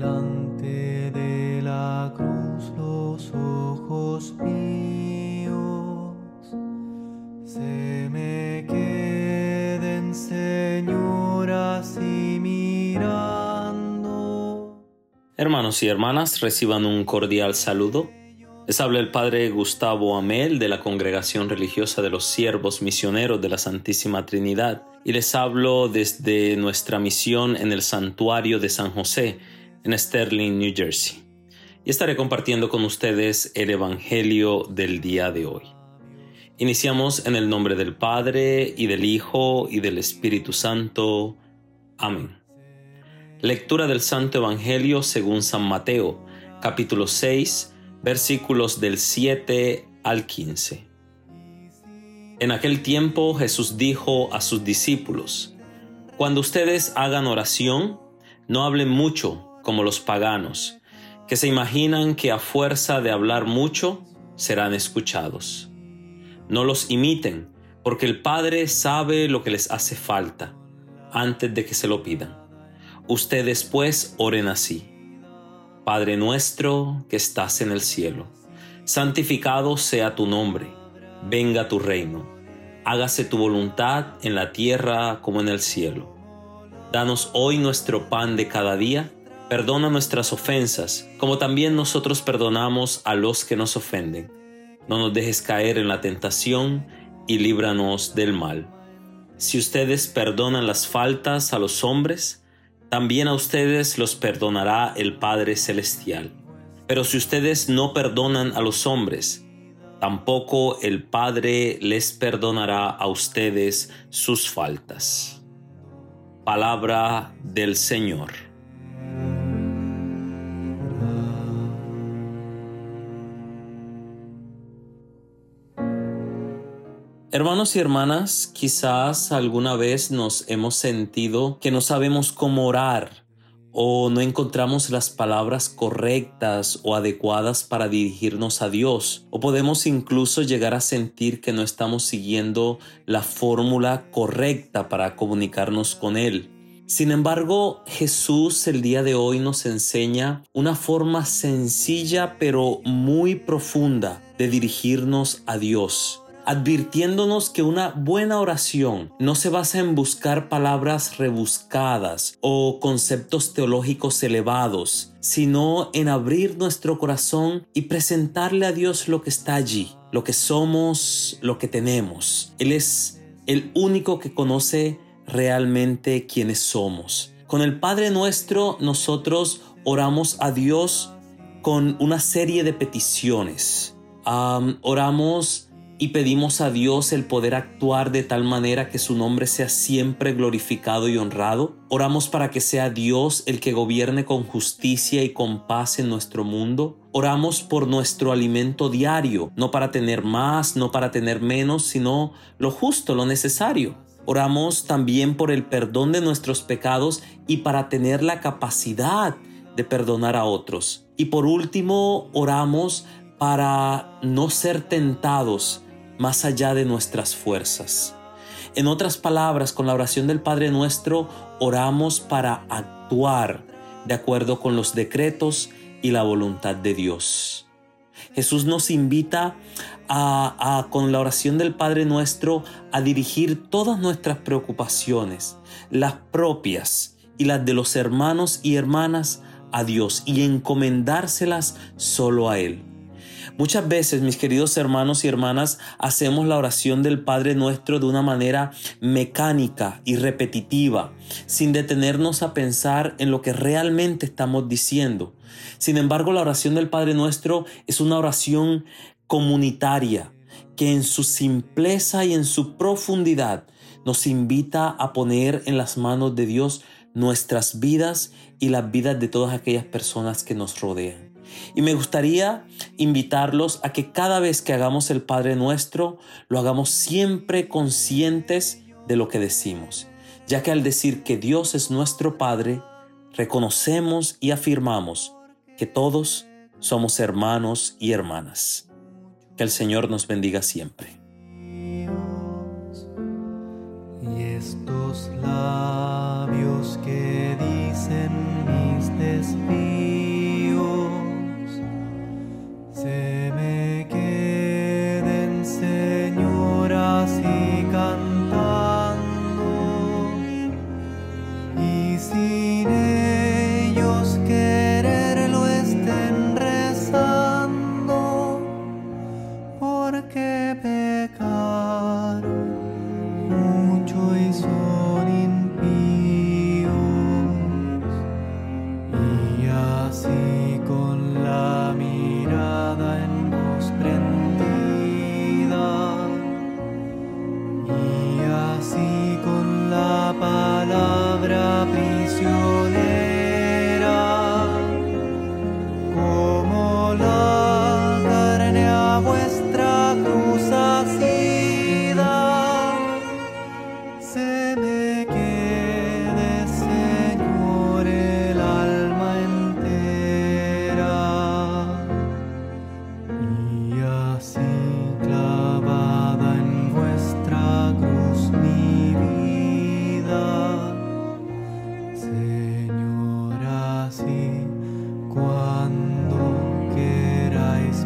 delante de la cruz los ojos míos se me queden, Señor, así mirando. Hermanos y hermanas, reciban un cordial saludo. Les habla el Padre Gustavo Amel de la Congregación Religiosa de los Siervos Misioneros de la Santísima Trinidad y les hablo desde nuestra misión en el Santuario de San José en Sterling, New Jersey. Y estaré compartiendo con ustedes el Evangelio del día de hoy. Iniciamos en el nombre del Padre y del Hijo y del Espíritu Santo. Amén. Lectura del Santo Evangelio según San Mateo, capítulo 6, versículos del 7 al 15. En aquel tiempo Jesús dijo a sus discípulos, Cuando ustedes hagan oración, no hablen mucho como los paganos, que se imaginan que a fuerza de hablar mucho serán escuchados. No los imiten, porque el Padre sabe lo que les hace falta antes de que se lo pidan. Ustedes pues oren así. Padre nuestro que estás en el cielo, santificado sea tu nombre, venga tu reino, hágase tu voluntad en la tierra como en el cielo. Danos hoy nuestro pan de cada día Perdona nuestras ofensas, como también nosotros perdonamos a los que nos ofenden. No nos dejes caer en la tentación y líbranos del mal. Si ustedes perdonan las faltas a los hombres, también a ustedes los perdonará el Padre Celestial. Pero si ustedes no perdonan a los hombres, tampoco el Padre les perdonará a ustedes sus faltas. Palabra del Señor. Hermanos y hermanas, quizás alguna vez nos hemos sentido que no sabemos cómo orar o no encontramos las palabras correctas o adecuadas para dirigirnos a Dios, o podemos incluso llegar a sentir que no estamos siguiendo la fórmula correcta para comunicarnos con Él. Sin embargo, Jesús el día de hoy nos enseña una forma sencilla pero muy profunda de dirigirnos a Dios advirtiéndonos que una buena oración no se basa en buscar palabras rebuscadas o conceptos teológicos elevados, sino en abrir nuestro corazón y presentarle a Dios lo que está allí, lo que somos, lo que tenemos. Él es el único que conoce realmente quiénes somos. Con el Padre nuestro nosotros oramos a Dios con una serie de peticiones. oramos y pedimos a Dios el poder actuar de tal manera que su nombre sea siempre glorificado y honrado. Oramos para que sea Dios el que gobierne con justicia y con paz en nuestro mundo. Oramos por nuestro alimento diario, no para tener más, no para tener menos, sino lo justo, lo necesario. Oramos también por el perdón de nuestros pecados y para tener la capacidad de perdonar a otros. Y por último, oramos para no ser tentados más allá de nuestras fuerzas. En otras palabras, con la oración del Padre nuestro, oramos para actuar de acuerdo con los decretos y la voluntad de Dios. Jesús nos invita a, con la oración del Padre nuestro a dirigir todas nuestras preocupaciones, las propias y las de los hermanos y hermanas, a Dios y encomendárselas solo a Él. Muchas veces, mis queridos hermanos y hermanas, hacemos la oración del Padre nuestro de una manera mecánica y repetitiva, sin detenernos a pensar en lo que realmente estamos diciendo. Sin embargo, la oración del Padre nuestro es una oración comunitaria que en su simpleza y en su profundidad nos invita a poner en las manos de Dios nuestras vidas y las vidas de todas aquellas personas que nos rodean. Y me gustaría invitarlos a que cada vez que hagamos el Padre nuestro, lo hagamos siempre conscientes de lo que decimos, ya que al decir que Dios es nuestro Padre, reconocemos y afirmamos que todos somos hermanos y hermanas. Que el Señor nos bendiga siempre. Y estos labios que dicen mis cuando queráis